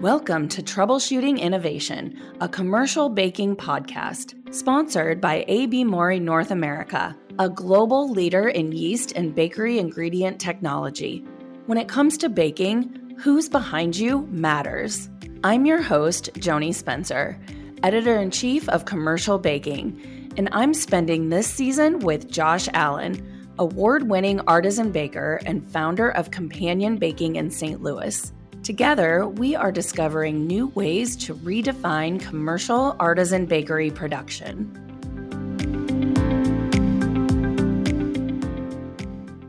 Welcome to Troubleshooting Innovation, a commercial baking podcast sponsored by AB Mauri North America, a global leader in yeast and bakery ingredient technology. When it comes to baking, who's behind you matters. I'm your host, Joni Spencer, editor in chief of Commercial Baking, and I'm spending this season with Josh Allen, award winning artisan baker and founder of Companion Baking in St. Louis. Together, we are discovering new ways to redefine commercial artisan bakery production.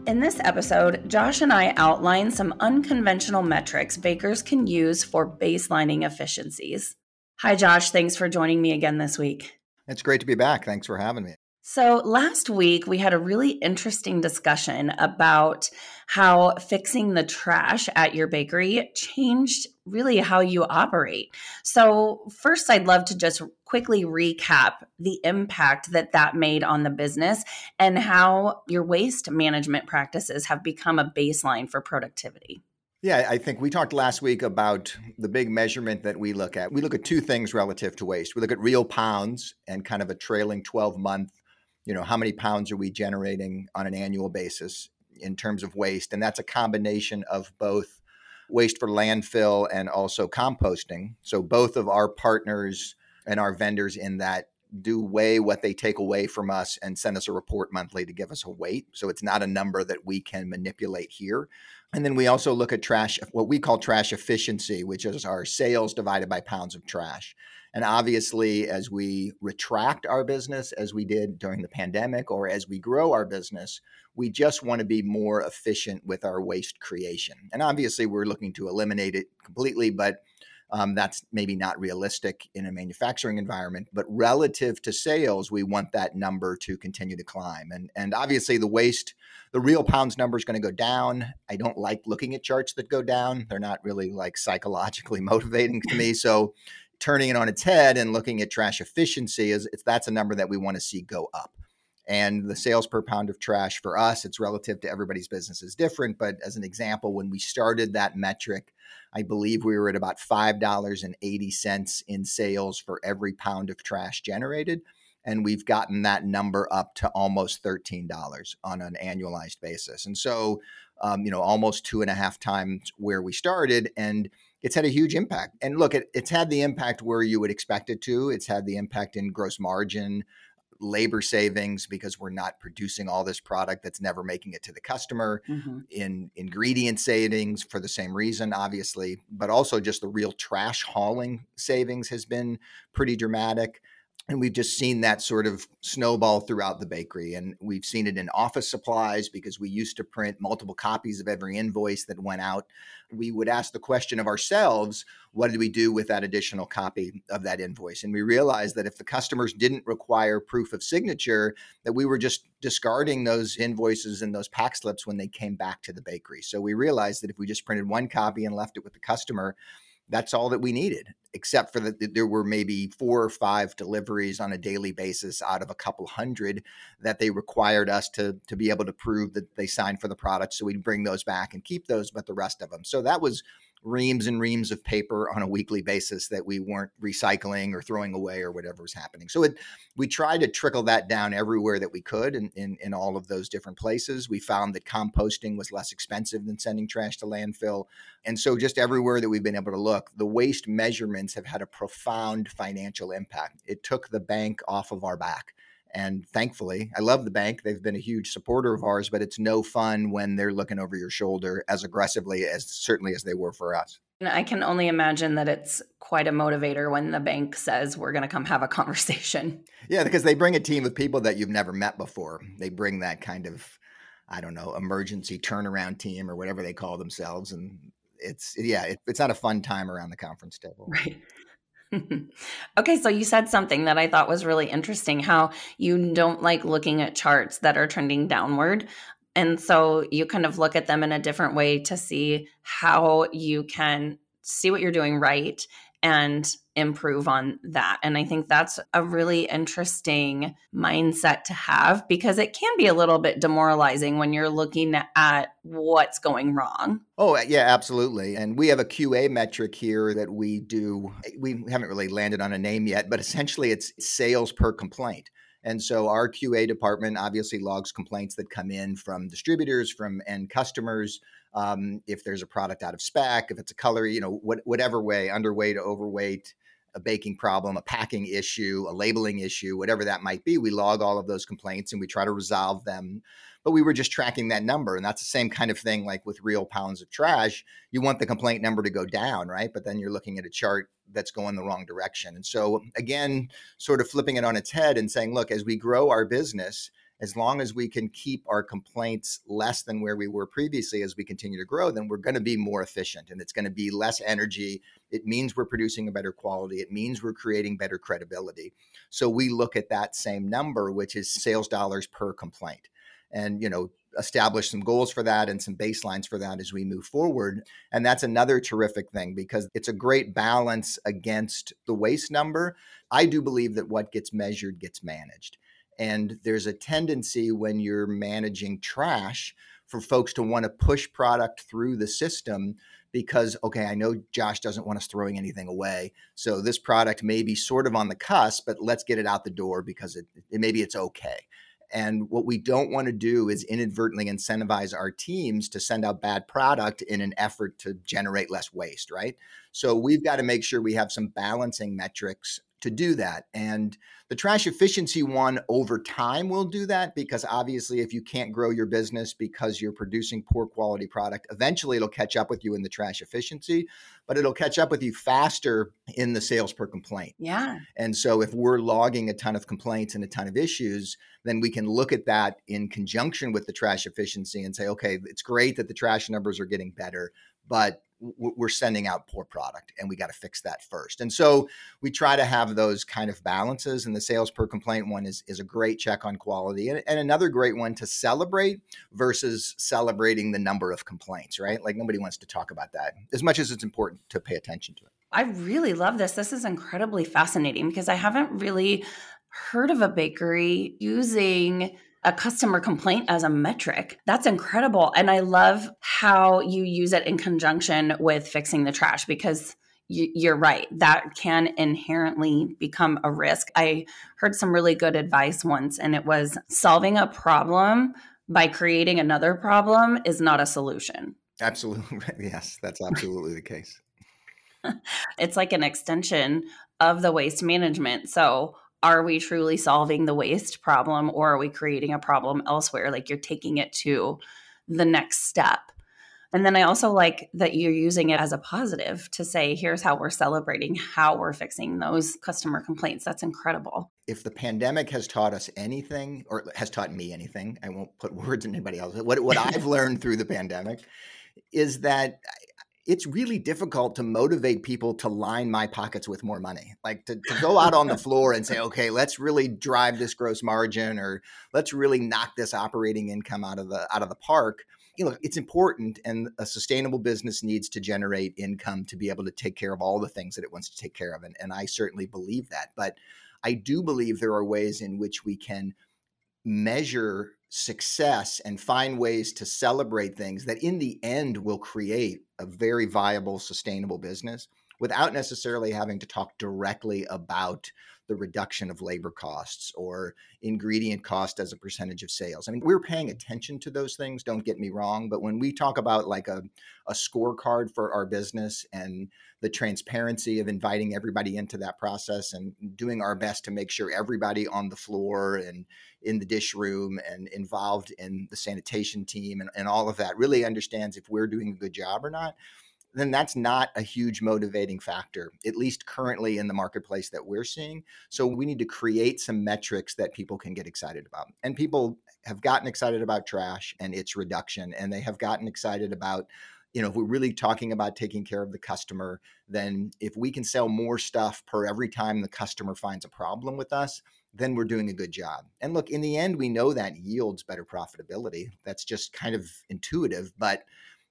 In this episode, Josh and I outline some unconventional metrics bakers can use for baselining efficiencies. Hi, Josh. Thanks for joining me again this week. It's great to be back. Thanks for having me. So, last week we had a really interesting discussion about how fixing the trash at your bakery changed really how you operate. So, first, I'd love to just quickly recap the impact that that made on the business and how your waste management practices have become a baseline for productivity. Yeah, I think we talked last week about the big measurement that we look at. We look at two things relative to waste. We look at real pounds and kind of a trailing 12 month you know how many pounds are we generating on an annual basis in terms of waste and that's a combination of both waste for landfill and also composting. So both of our partners and our vendors in that do weigh what they take away from us and send us a report monthly to give us a weight. So it's not a number that we can manipulate here. And then we also look at trash what we call trash efficiency which is our sales divided by pounds of trash and obviously, as we retract our business, as we did during the pandemic, or as we grow our business, we just want to be more efficient with our waste creation. And obviously, we're looking to eliminate it completely, but um, that's maybe not realistic in a manufacturing environment. But relative to sales, we want that number to continue to climb. And and obviously, the waste, the real pounds number is going to go down. I don't like looking at charts that go down. They're not really like psychologically motivating to me. So turning it on its head and looking at trash efficiency is that's a number that we want to see go up. And the sales per pound of trash for us, it's relative to everybody's business is different. But as an example, when we started that metric, I believe we were at about $5.80 in sales for every pound of trash generated. And we've gotten that number up to almost $13 on an annualized basis. And so, um, you know, almost two and a half times where we started. And it's had a huge impact. And look, it, it's had the impact where you would expect it to. It's had the impact in gross margin, labor savings because we're not producing all this product that's never making it to the customer, mm-hmm. in ingredient savings for the same reason, obviously, but also just the real trash hauling savings has been pretty dramatic. And we've just seen that sort of snowball throughout the bakery. And we've seen it in office supplies because we used to print multiple copies of every invoice that went out. We would ask the question of ourselves, what did we do with that additional copy of that invoice? And we realized that if the customers didn't require proof of signature, that we were just discarding those invoices and those pack slips when they came back to the bakery. So we realized that if we just printed one copy and left it with the customer, that's all that we needed except for that there were maybe four or five deliveries on a daily basis out of a couple hundred that they required us to to be able to prove that they signed for the product so we'd bring those back and keep those but the rest of them so that was reams and reams of paper on a weekly basis that we weren't recycling or throwing away or whatever was happening. So it, we tried to trickle that down everywhere that we could in, in, in all of those different places. We found that composting was less expensive than sending trash to landfill. And so just everywhere that we've been able to look, the waste measurements have had a profound financial impact. It took the bank off of our back. And thankfully, I love the bank. They've been a huge supporter of ours, but it's no fun when they're looking over your shoulder as aggressively as certainly as they were for us. I can only imagine that it's quite a motivator when the bank says we're going to come have a conversation. Yeah, because they bring a team of people that you've never met before. They bring that kind of, I don't know, emergency turnaround team or whatever they call themselves. And it's, yeah, it, it's not a fun time around the conference table. Right. okay, so you said something that I thought was really interesting how you don't like looking at charts that are trending downward. And so you kind of look at them in a different way to see how you can see what you're doing right and improve on that. And I think that's a really interesting mindset to have because it can be a little bit demoralizing when you're looking at what's going wrong. Oh, yeah, absolutely. And we have a QA metric here that we do. We haven't really landed on a name yet, but essentially it's sales per complaint. And so our QA department obviously logs complaints that come in from distributors, from end customers. Um, if there's a product out of spec, if it's a color, you know, what, whatever way, underweight, overweight, a baking problem, a packing issue, a labeling issue, whatever that might be, we log all of those complaints and we try to resolve them but we were just tracking that number. And that's the same kind of thing like with real pounds of trash. You want the complaint number to go down, right? But then you're looking at a chart that's going the wrong direction. And so, again, sort of flipping it on its head and saying, look, as we grow our business, as long as we can keep our complaints less than where we were previously as we continue to grow, then we're going to be more efficient and it's going to be less energy. It means we're producing a better quality. It means we're creating better credibility. So we look at that same number, which is sales dollars per complaint and you know establish some goals for that and some baselines for that as we move forward. And that's another terrific thing because it's a great balance against the waste number. I do believe that what gets measured gets managed. And there's a tendency when you're managing trash for folks to want to push product through the system because okay i know josh doesn't want us throwing anything away so this product may be sort of on the cusp but let's get it out the door because it, it maybe it's okay and what we don't want to do is inadvertently incentivize our teams to send out bad product in an effort to generate less waste, right? So we've got to make sure we have some balancing metrics to do that. And the trash efficiency one over time will do that because obviously, if you can't grow your business because you're producing poor quality product, eventually it'll catch up with you in the trash efficiency, but it'll catch up with you faster in the sales per complaint. Yeah. And so, if we're logging a ton of complaints and a ton of issues, then we can look at that in conjunction with the trash efficiency and say, okay, it's great that the trash numbers are getting better, but we're sending out poor product and we got to fix that first. And so we try to have those kind of balances and the sales per complaint one is, is a great check on quality and, and another great one to celebrate versus celebrating the number of complaints, right? Like nobody wants to talk about that as much as it's important to pay attention to it. I really love this. This is incredibly fascinating because I haven't really heard of a bakery using a customer complaint as a metric. That's incredible. And I love how you use it in conjunction with fixing the trash because you're right. That can inherently become a risk. I heard some really good advice once, and it was solving a problem by creating another problem is not a solution. Absolutely. Yes, that's absolutely the case. it's like an extension of the waste management. So, are we truly solving the waste problem or are we creating a problem elsewhere? Like you're taking it to the next step. And then I also like that you're using it as a positive to say, here's how we're celebrating how we're fixing those customer complaints. That's incredible. If the pandemic has taught us anything, or has taught me anything, I won't put words in anybody else. What, what I've learned through the pandemic is that it's really difficult to motivate people to line my pockets with more money. Like to, to go out on the floor and say, okay, let's really drive this gross margin or let's really knock this operating income out of the out of the park. You know, it's important and a sustainable business needs to generate income to be able to take care of all the things that it wants to take care of. And, and I certainly believe that. But I do believe there are ways in which we can measure success and find ways to celebrate things that in the end will create a very viable, sustainable business without necessarily having to talk directly about the reduction of labor costs or ingredient cost as a percentage of sales. I mean, we're paying attention to those things, don't get me wrong, but when we talk about like a, a scorecard for our business and the transparency of inviting everybody into that process and doing our best to make sure everybody on the floor and in the dish room and involved in the sanitation team and, and all of that really understands if we're doing a good job or not then that's not a huge motivating factor, at least currently in the marketplace that we're seeing. So we need to create some metrics that people can get excited about. And people have gotten excited about trash and its reduction, and they have gotten excited about you know, if we're really talking about taking care of the customer, then if we can sell more stuff per every time the customer finds a problem with us, then we're doing a good job. And look, in the end, we know that yields better profitability. That's just kind of intuitive, but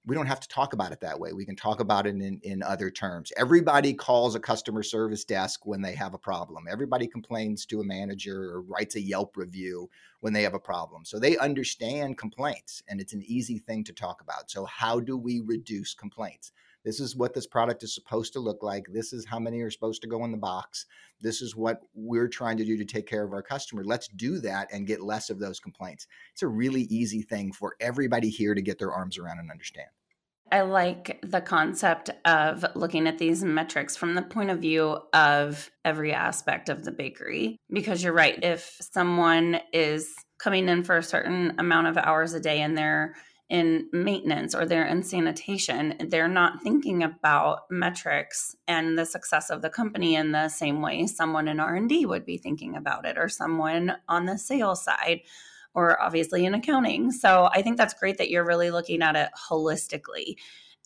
we don't have to talk about it that way. We can talk about it in, in other terms. Everybody calls a customer service desk when they have a problem. Everybody complains to a manager or writes a Yelp review when they have a problem. So they understand complaints and it's an easy thing to talk about. So, how do we reduce complaints? This is what this product is supposed to look like. This is how many are supposed to go in the box. This is what we're trying to do to take care of our customer. Let's do that and get less of those complaints. It's a really easy thing for everybody here to get their arms around and understand. I like the concept of looking at these metrics from the point of view of every aspect of the bakery because you're right. If someone is coming in for a certain amount of hours a day and they're in maintenance or they're in sanitation they're not thinking about metrics and the success of the company in the same way someone in r&d would be thinking about it or someone on the sales side or obviously in accounting. So i think that's great that you're really looking at it holistically.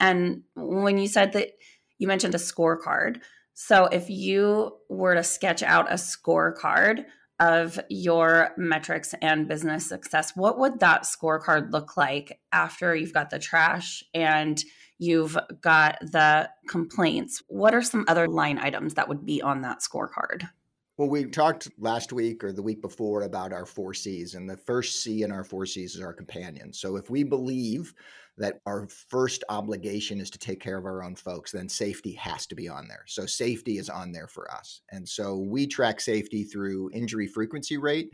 And when you said that you mentioned a scorecard so if you were to sketch out a scorecard of your metrics and business success, what would that scorecard look like after you've got the trash and you've got the complaints? What are some other line items that would be on that scorecard? Well, we talked last week or the week before about our four C's, and the first C in our four C's is our companion. So if we believe that our first obligation is to take care of our own folks, then safety has to be on there. So safety is on there for us. And so we track safety through injury frequency rate,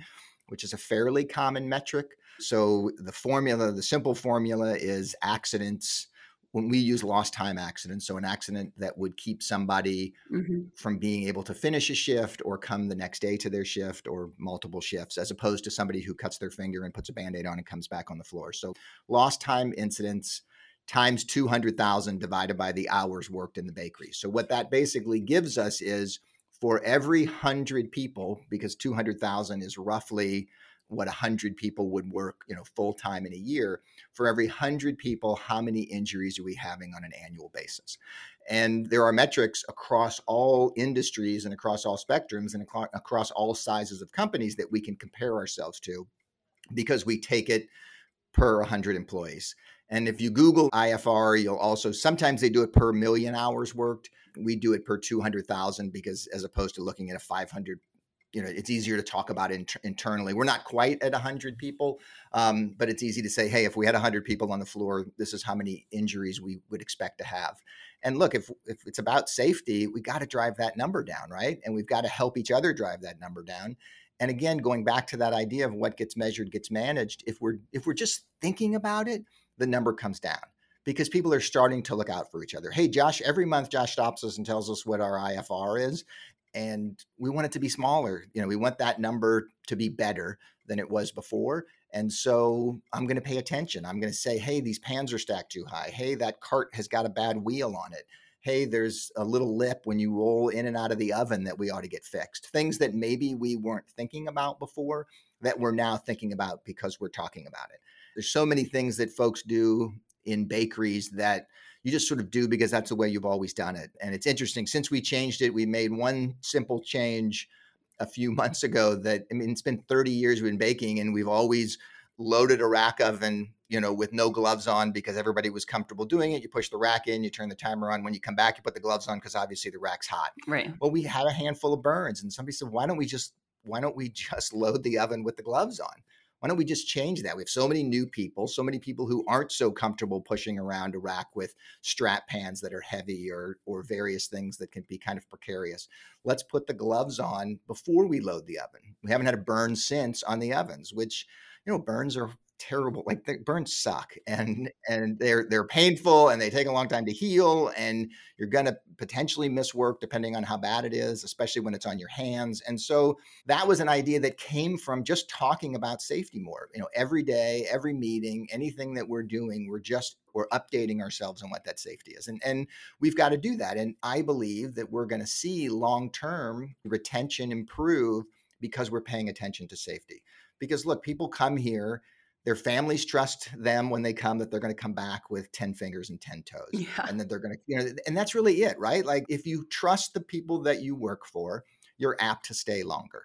which is a fairly common metric. So the formula, the simple formula is accidents when we use lost time accidents, so an accident that would keep somebody mm-hmm. from being able to finish a shift or come the next day to their shift or multiple shifts, as opposed to somebody who cuts their finger and puts a band aid on and comes back on the floor. So lost time incidents times 200,000 divided by the hours worked in the bakery. So what that basically gives us is for every 100 people, because 200,000 is roughly what 100 people would work you know full time in a year for every 100 people how many injuries are we having on an annual basis? And there are metrics across all industries and across all spectrums and across all sizes of companies that we can compare ourselves to because we take it per 100 employees. And if you google ifr you'll also sometimes they do it per million hours worked. We do it per 200,000 because as opposed to looking at a 500 you know it's easier to talk about it internally. We're not quite at 100 people um, but it's easy to say hey if we had 100 people on the floor this is how many injuries we would expect to have. And look if, if it's about safety we got to drive that number down right? And we've got to help each other drive that number down. And again going back to that idea of what gets measured gets managed if we're if we're just thinking about it the number comes down because people are starting to look out for each other. Hey, Josh, every month Josh stops us and tells us what our IFR is and we want it to be smaller. You know, we want that number to be better than it was before. And so I'm going to pay attention. I'm going to say, hey, these pans are stacked too high. Hey, that cart has got a bad wheel on it. Hey, there's a little lip when you roll in and out of the oven that we ought to get fixed. Things that maybe we weren't thinking about before that we're now thinking about because we're talking about it. There's so many things that folks do in bakeries that you just sort of do because that's the way you've always done it. And it's interesting since we changed it, we made one simple change a few months ago that I mean it's been 30 years we've been baking and we've always loaded a rack oven, you know, with no gloves on because everybody was comfortable doing it. You push the rack in, you turn the timer on. When you come back, you put the gloves on because obviously the rack's hot. Right. Well, we had a handful of burns, and somebody said, "Why don't we just why don't we just load the oven with the gloves on?" Why don't we just change that? We have so many new people, so many people who aren't so comfortable pushing around a rack with strap pans that are heavy or or various things that can be kind of precarious. Let's put the gloves on before we load the oven. We haven't had a burn since on the ovens, which you know burns are terrible like the burns suck and and they're they're painful and they take a long time to heal and you're going to potentially miss work depending on how bad it is especially when it's on your hands and so that was an idea that came from just talking about safety more you know every day every meeting anything that we're doing we're just we're updating ourselves on what that safety is and and we've got to do that and i believe that we're going to see long term retention improve because we're paying attention to safety because look people come here their families trust them when they come that they're going to come back with 10 fingers and 10 toes yeah. and that they're going to you know and that's really it right like if you trust the people that you work for you're apt to stay longer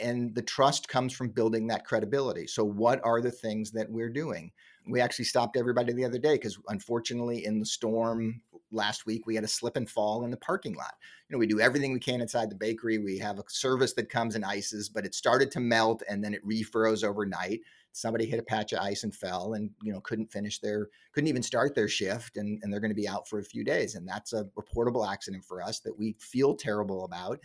and the trust comes from building that credibility. So, what are the things that we're doing? We actually stopped everybody the other day because, unfortunately, in the storm last week, we had a slip and fall in the parking lot. You know, we do everything we can inside the bakery. We have a service that comes and ices, but it started to melt and then it refroze overnight. Somebody hit a patch of ice and fell and, you know, couldn't finish their, couldn't even start their shift and, and they're going to be out for a few days. And that's a reportable accident for us that we feel terrible about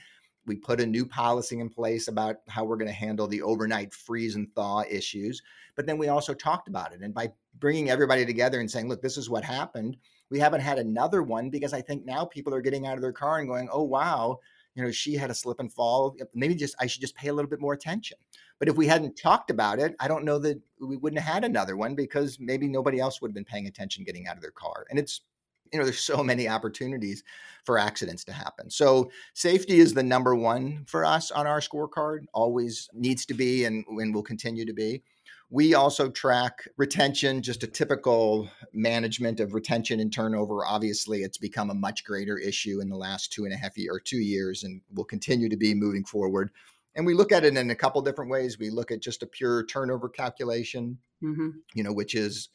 we put a new policy in place about how we're going to handle the overnight freeze and thaw issues. But then we also talked about it. And by bringing everybody together and saying, look, this is what happened, we haven't had another one because I think now people are getting out of their car and going, oh, wow, you know, she had a slip and fall. Maybe just I should just pay a little bit more attention. But if we hadn't talked about it, I don't know that we wouldn't have had another one because maybe nobody else would have been paying attention getting out of their car. And it's you know there's so many opportunities for accidents to happen so safety is the number one for us on our scorecard always needs to be and, and will continue to be we also track retention just a typical management of retention and turnover obviously it's become a much greater issue in the last two and a half year or two years and will continue to be moving forward and we look at it in a couple different ways we look at just a pure turnover calculation mm-hmm. you know which is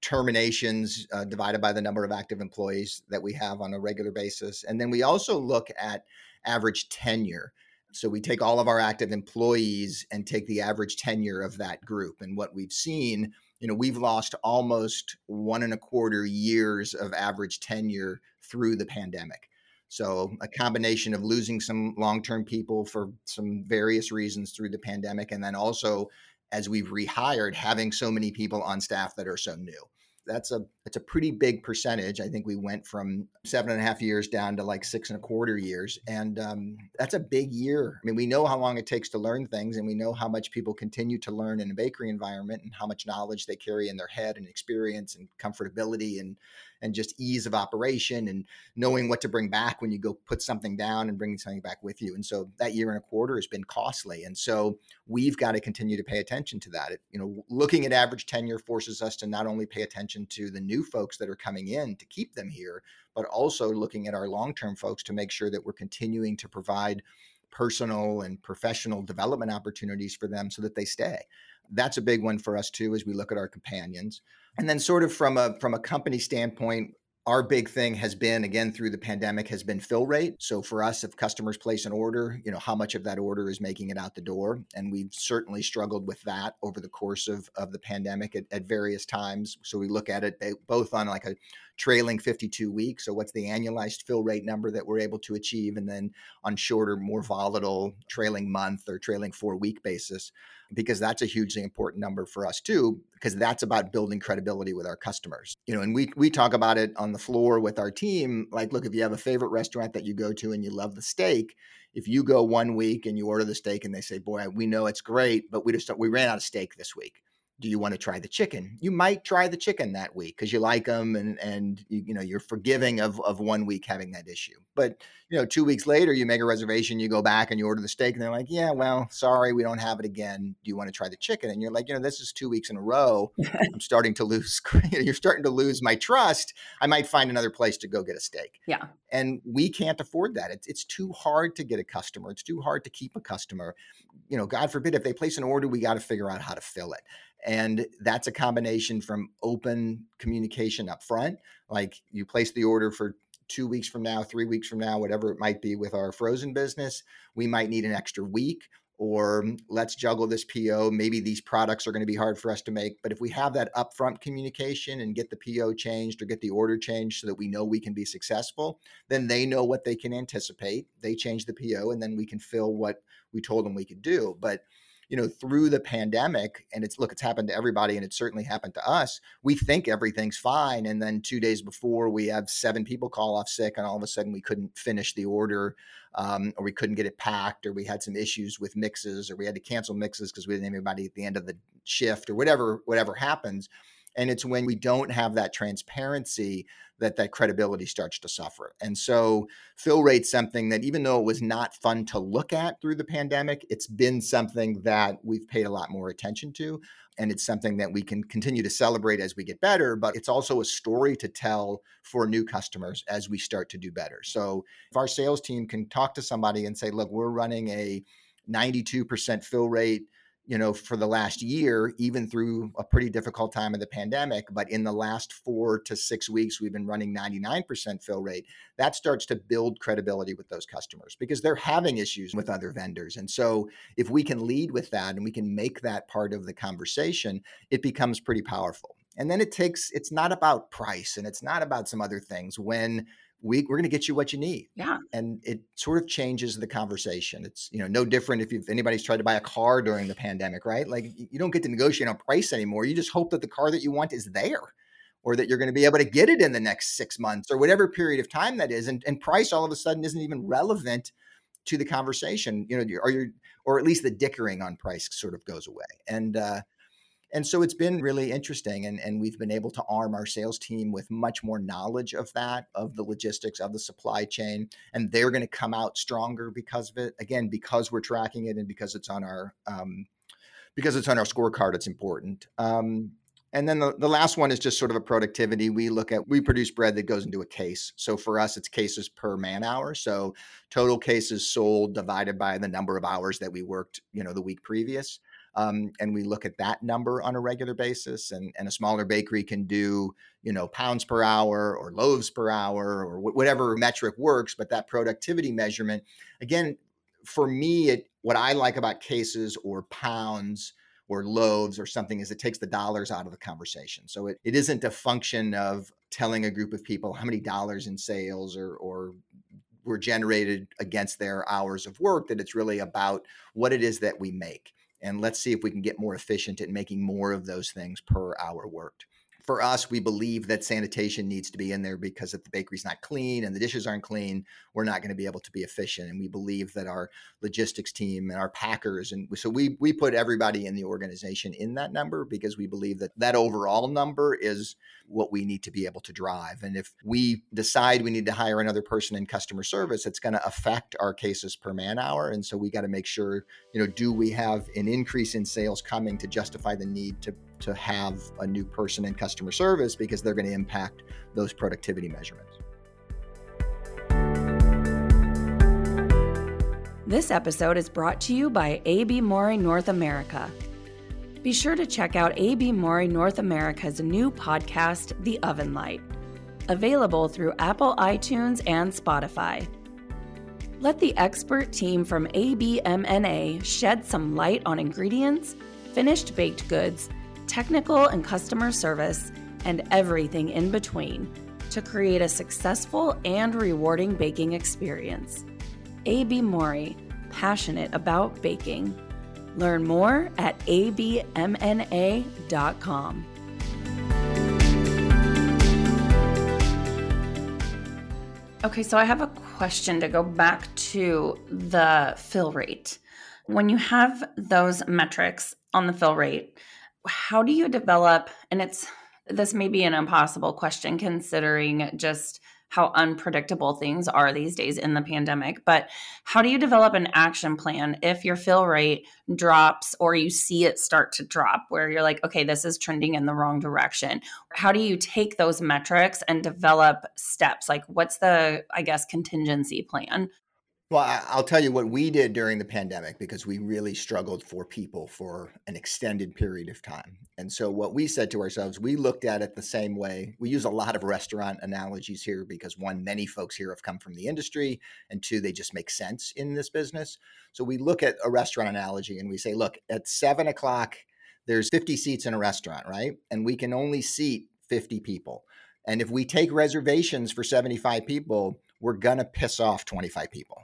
terminations uh, divided by the number of active employees that we have on a regular basis. And then we also look at average tenure. So we take all of our active employees and take the average tenure of that group. And what we've seen, you know, we've lost almost one and a quarter years of average tenure through the pandemic. So a combination of losing some long-term people for some various reasons through the pandemic, and then also as we've rehired, having so many people on staff that are so new. That's a it's a pretty big percentage. I think we went from seven and a half years down to like six and a quarter years, and um, that's a big year. I mean, we know how long it takes to learn things, and we know how much people continue to learn in a bakery environment, and how much knowledge they carry in their head, and experience, and comfortability, and and just ease of operation and knowing what to bring back when you go put something down and bringing something back with you. And so that year and a quarter has been costly. And so we've got to continue to pay attention to that. It, you know, looking at average tenure forces us to not only pay attention to the new folks that are coming in to keep them here, but also looking at our long-term folks to make sure that we're continuing to provide personal and professional development opportunities for them so that they stay that's a big one for us too as we look at our companions and then sort of from a from a company standpoint our big thing has been again through the pandemic has been fill rate. So for us if customers place an order you know how much of that order is making it out the door? And we've certainly struggled with that over the course of, of the pandemic at, at various times. So we look at it both on like a trailing 52 weeks so what's the annualized fill rate number that we're able to achieve and then on shorter more volatile trailing month or trailing four week basis because that's a hugely important number for us too because that's about building credibility with our customers. You know and we we talk about it on the floor with our team like look if you have a favorite restaurant that you go to and you love the steak if you go one week and you order the steak and they say boy we know it's great but we just we ran out of steak this week do you want to try the chicken? You might try the chicken that week because you like them and and you, you, know you're forgiving of of one week having that issue. But you know, two weeks later, you make a reservation, you go back and you order the steak, and they're like, "Yeah, well, sorry, we don't have it again. Do you want to try the chicken?" And you're like, "You know, this is two weeks in a row. I'm starting to lose. you're starting to lose my trust. I might find another place to go get a steak." Yeah. And we can't afford that. It's it's too hard to get a customer. It's too hard to keep a customer. You know, God forbid if they place an order, we got to figure out how to fill it and that's a combination from open communication up front like you place the order for two weeks from now three weeks from now whatever it might be with our frozen business we might need an extra week or mm, let's juggle this PO. Maybe these products are going to be hard for us to make. But if we have that upfront communication and get the PO changed or get the order changed so that we know we can be successful, then they know what they can anticipate. They change the PO and then we can fill what we told them we could do. But you know, through the pandemic, and it's look, it's happened to everybody, and it certainly happened to us. We think everything's fine, and then two days before, we have seven people call off sick, and all of a sudden, we couldn't finish the order, um, or we couldn't get it packed, or we had some issues with mixes, or we had to cancel mixes because we didn't have anybody at the end of the shift, or whatever, whatever happens. And it's when we don't have that transparency that that credibility starts to suffer. And so fill rate's something that even though it was not fun to look at through the pandemic, it's been something that we've paid a lot more attention to. And it's something that we can continue to celebrate as we get better, but it's also a story to tell for new customers as we start to do better. So if our sales team can talk to somebody and say, look, we're running a 92% fill rate you know, for the last year, even through a pretty difficult time of the pandemic. But in the last four to six weeks, we've been running 99% fill rate. That starts to build credibility with those customers because they're having issues with other vendors. And so if we can lead with that and we can make that part of the conversation, it becomes pretty powerful. And then it takes, it's not about price and it's not about some other things. When we, we're going to get you what you need. Yeah. And it sort of changes the conversation. It's, you know, no different if, if anybody's tried to buy a car during the pandemic, right? Like you don't get to negotiate on price anymore. You just hope that the car that you want is there or that you're going to be able to get it in the next six months or whatever period of time that is. And, and price all of a sudden isn't even relevant to the conversation, you know, or you or at least the dickering on price sort of goes away. And, uh, and so it's been really interesting. And, and we've been able to arm our sales team with much more knowledge of that, of the logistics, of the supply chain. And they're going to come out stronger because of it. Again, because we're tracking it and because it's on our um, because it's on our scorecard, it's important. Um, and then the, the last one is just sort of a productivity. We look at, we produce bread that goes into a case. So for us, it's cases per man hour. So total cases sold divided by the number of hours that we worked, you know, the week previous. Um, and we look at that number on a regular basis. And, and a smaller bakery can do, you know, pounds per hour or loaves per hour or wh- whatever metric works. But that productivity measurement, again, for me, it, what I like about cases or pounds or loaves or something is it takes the dollars out of the conversation. So it, it isn't a function of telling a group of people how many dollars in sales or, or were generated against their hours of work, that it's really about what it is that we make and let's see if we can get more efficient at making more of those things per hour worked for us, we believe that sanitation needs to be in there because if the bakery's not clean and the dishes aren't clean, we're not going to be able to be efficient. And we believe that our logistics team and our packers, and so we we put everybody in the organization in that number because we believe that that overall number is what we need to be able to drive. And if we decide we need to hire another person in customer service, it's going to affect our cases per man hour. And so we got to make sure, you know, do we have an increase in sales coming to justify the need to to have a new person in customer service because they're going to impact those productivity measurements. This episode is brought to you by AB Mauri North America. Be sure to check out AB Mauri North America's new podcast, The Oven Light, available through Apple iTunes and Spotify. Let the expert team from ABMNA shed some light on ingredients, finished baked goods, technical and customer service, and everything in between to create a successful and rewarding baking experience. AB Mauri, passionate about baking. Learn more at abmna.com. Okay, so I have a question to go back to the fill rate. When you have those metrics on the fill rate, how do you develop and it's this may be an impossible question considering just how unpredictable things are these days in the pandemic but how do you develop an action plan if your fill rate drops or you see it start to drop where you're like okay this is trending in the wrong direction. How do you take those metrics and develop steps? Like what's the i guess contingency plan well, I'll tell you what we did during the pandemic because we really struggled for people for an extended period of time. And so, what we said to ourselves, we looked at it the same way. We use a lot of restaurant analogies here because one, many folks here have come from the industry, and two, they just make sense in this business. So, we look at a restaurant analogy and we say, look, at seven o'clock, there's 50 seats in a restaurant, right? And we can only seat 50 people. And if we take reservations for 75 people, we're gonna piss off 25 people.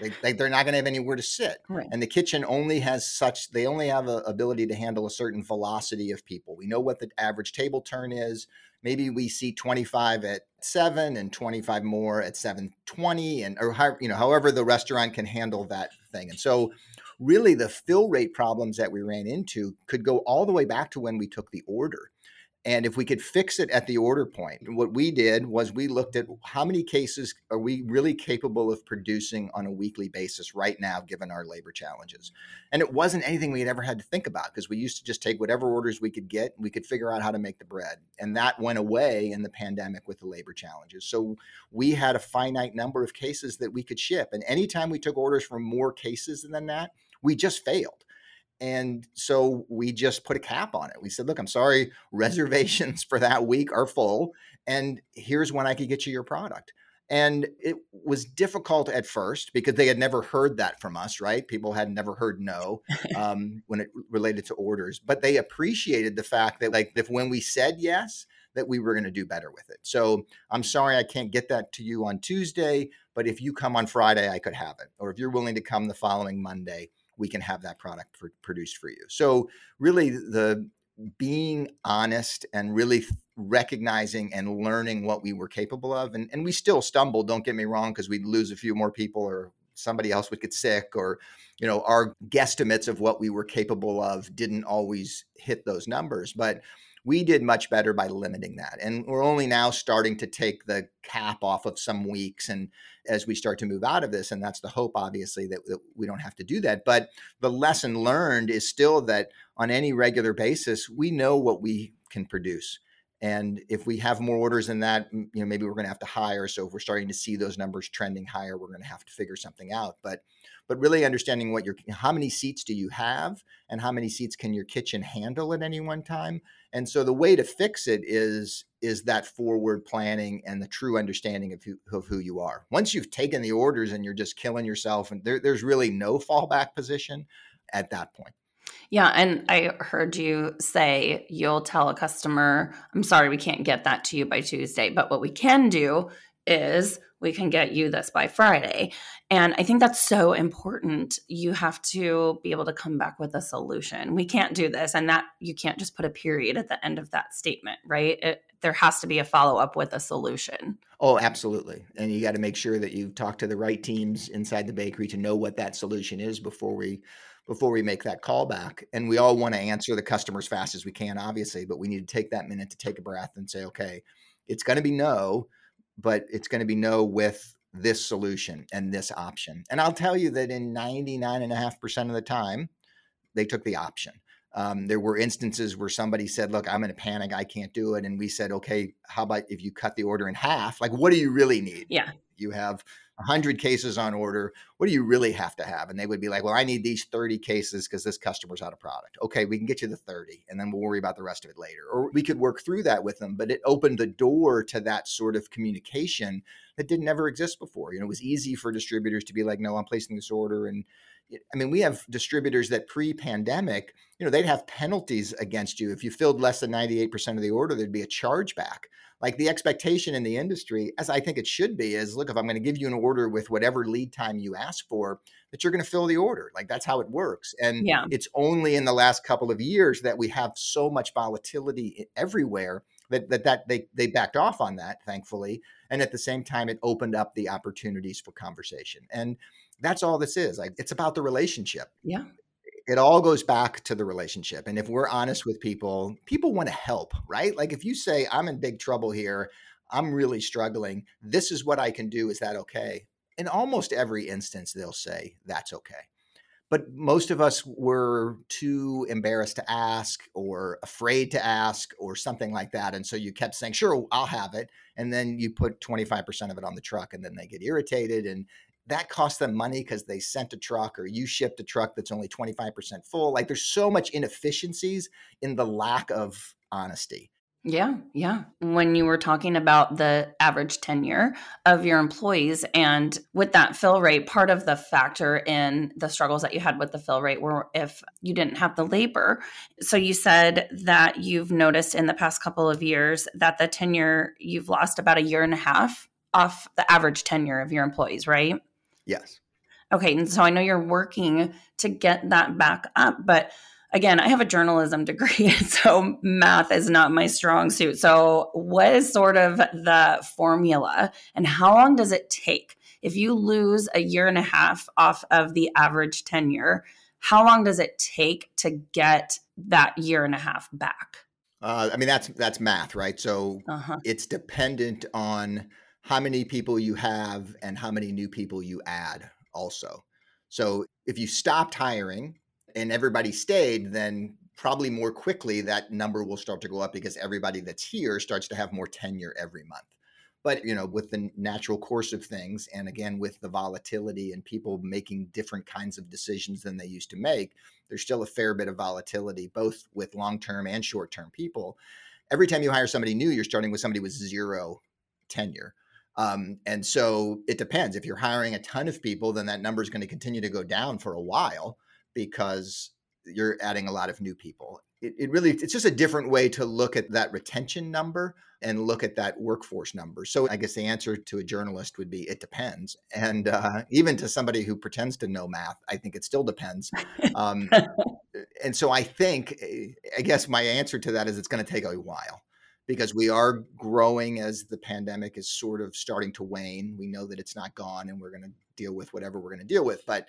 they, they, are not gonna have anywhere to sit. Right. And the kitchen only has such, they only have a ability to handle a certain velocity of people. We know what the average table turn is. Maybe we see 25 at seven and 25 more at 720 and or how, you know, however the restaurant can handle that thing. And so really the fill rate problems that we ran into could go all the way back to when we took the order and if we could fix it at the order point, what we did was we looked at how many cases are we really capable of producing on a weekly basis right now, given our labor challenges. And it wasn't anything we had ever had to think about because we used to just take whatever orders we could get, and we could figure out how to make the bread. And that went away in the pandemic with the labor challenges. So we had a finite number of cases that we could ship. And anytime we took orders for more cases than that, we just failed. And so we just put a cap on it. We said, look, I'm sorry, reservations for that week are full. And here's when I could get you your product. And it was difficult at first because they had never heard that from us, right? People had never heard no um, when it related to orders, but they appreciated the fact that, like, if when we said yes, that we were going to do better with it. So I'm sorry I can't get that to you on Tuesday, but if you come on Friday, I could have it. Or if you're willing to come the following Monday, we can have that product for, produced for you. So really, the being honest and really recognizing and learning what we were capable of. And, and we still stumbled, don't get me wrong, because we'd lose a few more people or somebody else would get sick or, you know, our guesstimates of what we were capable of didn't always hit those numbers. But we did much better by limiting that. And we're only now starting to take the cap off of some weeks. And as we start to move out of this, and that's the hope, obviously, that, that, we don't have to do that. But the lesson learned is still that on any regular basis, we know what we can produce. And if we have more orders than that, you know, maybe we're going to have to hire. So if we're starting to see those numbers trending higher, we're going to have to figure something out. But but really understanding what your how many seats do you have and how many seats can your kitchen handle at any one time and so the way to fix it is is that forward planning and the true understanding of who, of who you are once you've taken the orders and you're just killing yourself and there, there's really no fallback position at that point yeah, and I heard you say you'll tell a customer, I'm sorry, we can't get that to you by Tuesday, but what we can do is we can get you this by Friday. And I think that's so important. You have to be able to come back with a solution. We can't do this. And that you can't just put a period at the end of that statement, right? It, there has to be a follow up with a solution. Oh, absolutely. And you got to make sure that you talk to the right teams inside the bakery to know what that solution is before we before we make that call back. And we all want to answer the customer as fast as we can, obviously, but we need to take that minute to take a breath and say, okay, it's going to be no but it's going to be no with this solution and this option. And I'll tell you that in 99.5% of the time, they took the option. Um, there were instances where somebody said, Look, I'm in a panic. I can't do it. And we said, Okay, how about if you cut the order in half? Like, what do you really need? Yeah. You have 100 cases on order. What do you really have to have? And they would be like, well, I need these 30 cases because this customer's out of product. Okay, we can get you the 30 and then we'll worry about the rest of it later. Or we could work through that with them, but it opened the door to that sort of communication that didn't ever exist before. You know, it was easy for distributors to be like, no, I'm placing this order. And I mean, we have distributors that pre pandemic, you know, they'd have penalties against you. If you filled less than 98% of the order, there'd be a chargeback like the expectation in the industry, as I think it should be, is look, if I'm going to give you an order with whatever lead time you ask for, that you're going to fill the order. Like that's how it works. And yeah. it's only in the last couple of years that we have so much volatility everywhere that that, that they, they backed off on that, thankfully. And at the same time, it opened up the opportunities for conversation. And that's all this is. Like it's about the relationship. Yeah it all goes back to the relationship. And if we're honest with people, people want to help, right? Like if you say, I'm in big trouble here, I'm really struggling, this is what I can do. Is that okay? In almost every instance, they'll say, that's okay. But most of us were too embarrassed to ask or afraid to ask or something like that. And so you kept saying, sure, I'll have it. And then you put 25% of it on the truck and then they get irritated and that cost them money because they sent a truck or you shipped a truck that's only 25% full. Like there's so much inefficiencies in the lack of honesty. Yeah, yeah. When you were talking about the average tenure of your employees and with that fill rate, part of the factor in the struggles that you had with the fill rate were if you didn't have the labor. So you said that you've noticed in the past couple of years that the tenure, you've lost about a year and a half off the average tenure of your employees, right? Yes. Okay. And so I know you're working to get that back up, but again, I have a journalism degree, so math is not my strong suit. So, what is sort of the formula and how long does it take? If you lose a year and a half off of the average tenure, how long does it take to get that year and a half back? Uh, I mean, that's that's math, right? So uh-huh. it's dependent on how many people you have and how many new people you add also. So if you stopped hiring and everybody stayed, then probably more quickly that number will start to go up because everybody that's here starts to have more tenure every month. But, you know, with the natural course of things, and again, with the volatility and people making different kinds of decisions than they used to make, there's still a fair bit of volatility, both with long term and short term people. Every time you hire somebody new, you're starting with somebody with zero tenure. Um, and so it depends. If you're hiring a ton of people, then that number is going to continue to go down for a while because you're adding a lot of new people it, it really it's just a different way to look at that retention number and look at that workforce number. So I guess the answer to a journalist would be it depends. And uh, even to somebody who pretends to know math, I think it still depends. Um, and so I think, eh, I guess my answer to that is it's going to take a while because we are growing as the pandemic is sort of starting to wane. We know that it's not gone and we're going to deal with whatever we're going to deal with. But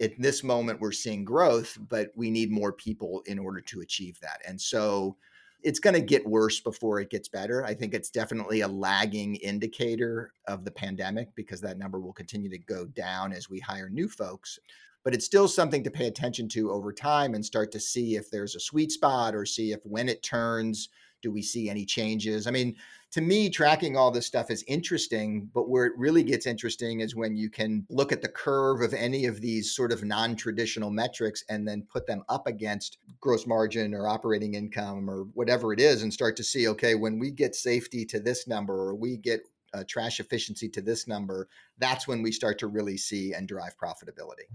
at this moment we're seeing growth but we need more people in order to achieve that and so it's going to get worse before it gets better i think it's definitely a lagging indicator of the pandemic because that number will continue to go down as we hire new folks but it's still something to pay attention to over time and start to see if there's a sweet spot or see if when it turns do we see any changes i mean to me, tracking all this stuff is interesting, but where it really gets interesting is when you can look at the curve of any of these sort of non traditional metrics and then put them up against gross margin or operating income or whatever it is and start to see, okay, when we get safety to this number or we get uh, trash efficiency to this number, that's when we start to really see and drive profitability.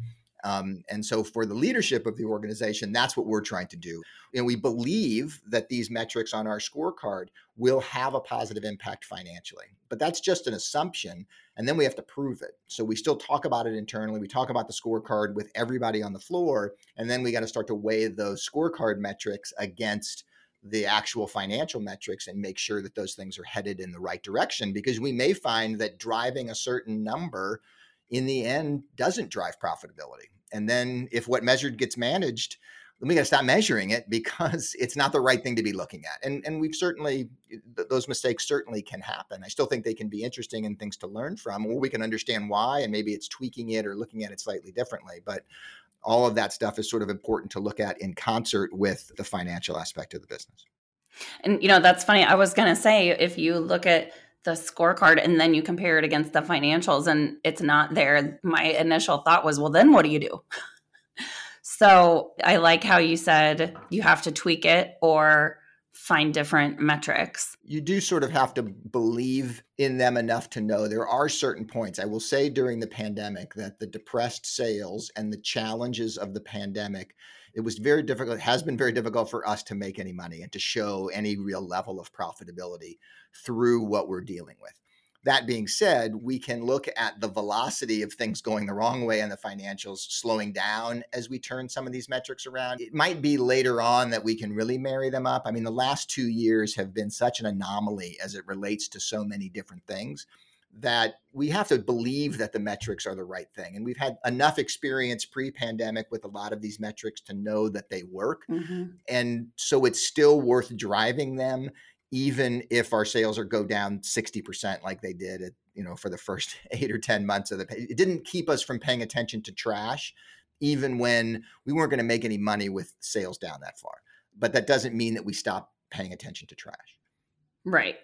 Um, and so, for the leadership of the organization, that's what we're trying to do. And we believe that these metrics on our scorecard will have a positive impact financially. But that's just an assumption. And then we have to prove it. So, we still talk about it internally. We talk about the scorecard with everybody on the floor. And then we got to start to weigh those scorecard metrics against the actual financial metrics and make sure that those things are headed in the right direction because we may find that driving a certain number in the end doesn't drive profitability. And then if what measured gets managed, then we got to stop measuring it because it's not the right thing to be looking at. And and we've certainly those mistakes certainly can happen. I still think they can be interesting and things to learn from, or we can understand why, and maybe it's tweaking it or looking at it slightly differently. But all of that stuff is sort of important to look at in concert with the financial aspect of the business. And you know, that's funny. I was going to say if you look at the scorecard and then you compare it against the financials and it's not there, my initial thought was, well, then what do you do? so I like how you said you have to tweak it or find different metrics. You do sort of have to believe in them enough to know there are certain points. I will say during the pandemic that the depressed sales and the challenges of the pandemic it was very difficult, it has been very difficult for us to make any money and to show any real level of profitability through what we're dealing with. That being said, we can look at the velocity of things going the wrong way and the financials slowing down as we turn some of these metrics around. It might be later on that we can really marry them up. I mean, the last two years have been such an anomaly as it relates to so many different things that we have to believe that the metrics are the right thing. And we've had enough experience pre pandemic with a lot of these metrics to know that they work. Mm-hmm. And so it's still worth driving them, even if our sales are go down 60% like they did at, you know, for the first eight or 10 months of the, it didn't keep us from paying attention to trash, even when we weren't going to make any money with sales down that far. But that doesn't mean that we stop paying attention to trash. Right.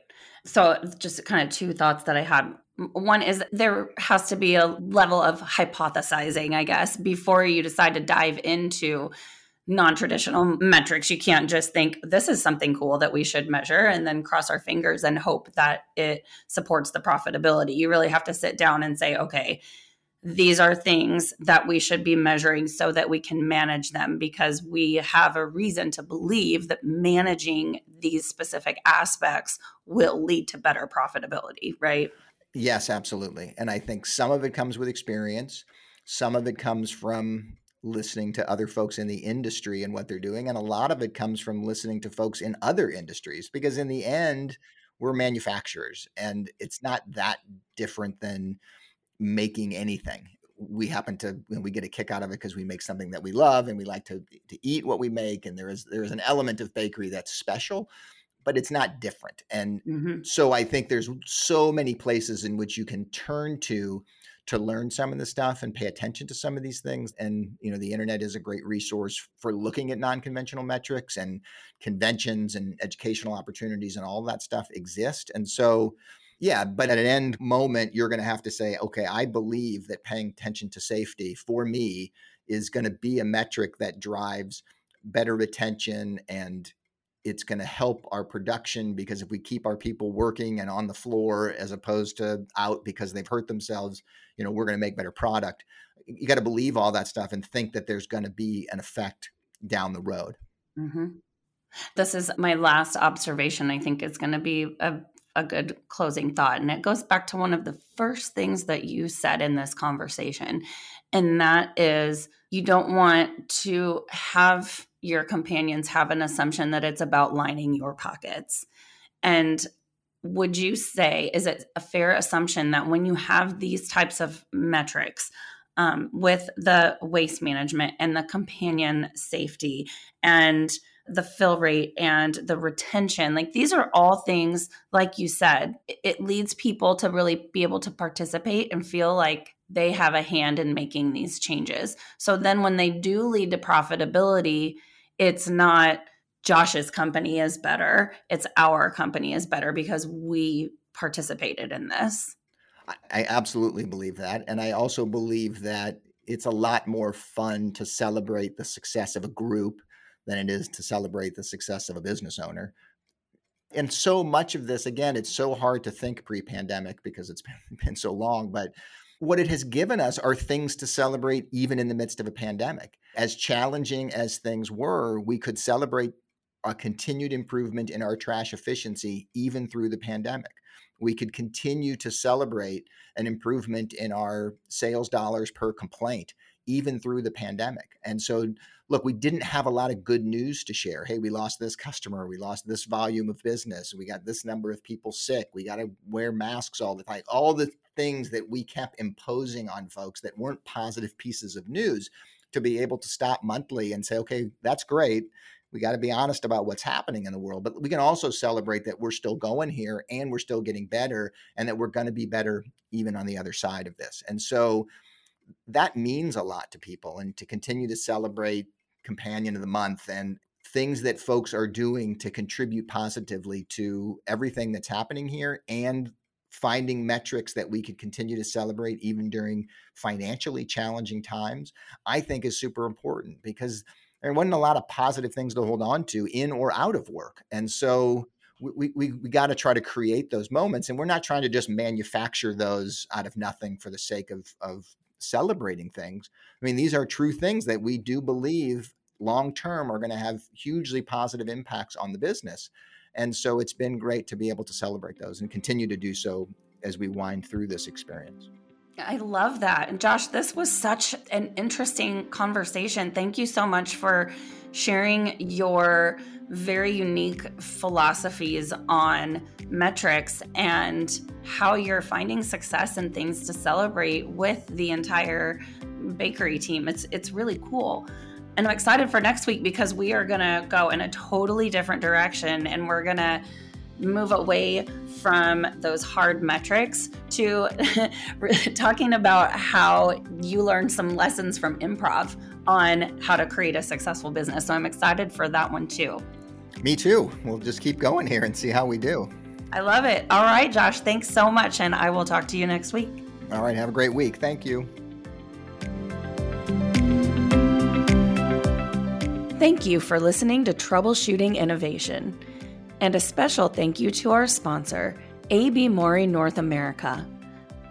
So, just kind of two thoughts that I had. One is there has to be a level of hypothesizing, I guess, before you decide to dive into non traditional metrics. You can't just think this is something cool that we should measure and then cross our fingers and hope that it supports the profitability. You really have to sit down and say, okay, these are things that we should be measuring so that we can manage them because we have a reason to believe that managing these specific aspects will lead to better profitability, right? Yes, absolutely. And I think some of it comes with experience, some of it comes from listening to other folks in the industry and what they're doing, and a lot of it comes from listening to folks in other industries because in the end, we're manufacturers and it's not that different than making anything. We happen to we get a kick out of it because we make something that we love and we like to to eat what we make. And there is there is an element of bakery that's special, but it's not different. And mm-hmm. so I think there's so many places in which you can turn to to learn some of the stuff and pay attention to some of these things and you know the internet is a great resource for looking at non-conventional metrics and conventions and educational opportunities and all that stuff exist and so Yeah, but at an end moment, you're going to have to say, okay, I believe that paying attention to safety for me is going to be a metric that drives better retention and it's going to help our production because if we keep our people working and on the floor as opposed to out because they've hurt themselves, you know, we're going to make better product. You got to believe all that stuff and think that there's going to be an effect down the road. Mm-hmm. This is my last observation. I think it's going to be a, a good closing thought. And it goes back to one of the first things that you said in this conversation. And that is you don't want to have your companions have an assumption that it's about lining your pockets. And would you say, is it a fair assumption that when you have these types of metrics um, with the waste management and the companion safety and the fill rate and the retention, like these are all things, like you said, it leads people to really be able to participate and feel like they have a hand in making these changes. So then when they do lead to profitability, it's not Josh's company is better, it's our company is better because we participated in this. I absolutely believe that. And I also believe that it's a lot more fun to celebrate the success of a group than it is to celebrate the success of a business owner. And so much of this, again, it's so hard to think pre pandemic because it's been, been so long, but what it has given us are things to celebrate even in the midst of a pandemic. As challenging as things were, we could celebrate a continued improvement in our trash efficiency even through the pandemic. We could continue to celebrate an improvement in our sales dollars per complaint even through the pandemic. And so, look, we didn't have a lot of good news to share. Hey, we lost this customer, we lost this volume of business, we got this number of people sick, we got to wear masks all the time. All the things that we kept imposing on folks that weren't positive pieces of news to be able to stop monthly and say, okay, that's great. We got to be honest about what's happening in the world, but we can also celebrate that we're still going here and we're still getting better and that we're going to be better even on the other side of this. And so that means a lot to people and to continue to celebrate companion of the month and things that folks are doing to contribute positively to everything that's happening here and finding metrics that we could continue to celebrate even during financially challenging times, I think is super important because there wasn't a lot of positive things to hold on to in or out of work. And so we, we, we got to try to create those moments. And we're not trying to just manufacture those out of nothing for the sake of, of celebrating things. I mean, these are true things that we do believe long term are going to have hugely positive impacts on the business. And so it's been great to be able to celebrate those and continue to do so as we wind through this experience. I love that. And Josh, this was such an interesting conversation. Thank you so much for sharing your very unique philosophies on metrics and how you're finding success and things to celebrate with the entire bakery team. It's it's really cool. And I'm excited for next week because we are going to go in a totally different direction and we're going to move away from those hard metrics to talking about how you learned some lessons from improv on how to create a successful business. So I'm excited for that one too. Me too. We'll just keep going here and see how we do. I love it. All right, Josh, thanks so much. And I will talk to you next week. All right. Have a great week. Thank you. Thank you for listening to Troubleshooting Innovation. And a special thank you to our sponsor, AB Mauri North America.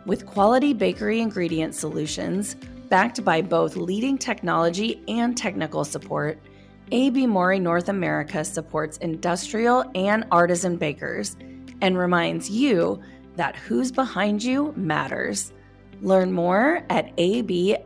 With quality bakery ingredient solutions, backed by both leading technology and technical support, AB Mauri North America supports industrial and artisan bakers and reminds you that who's behind you matters. Learn more at abmna.com.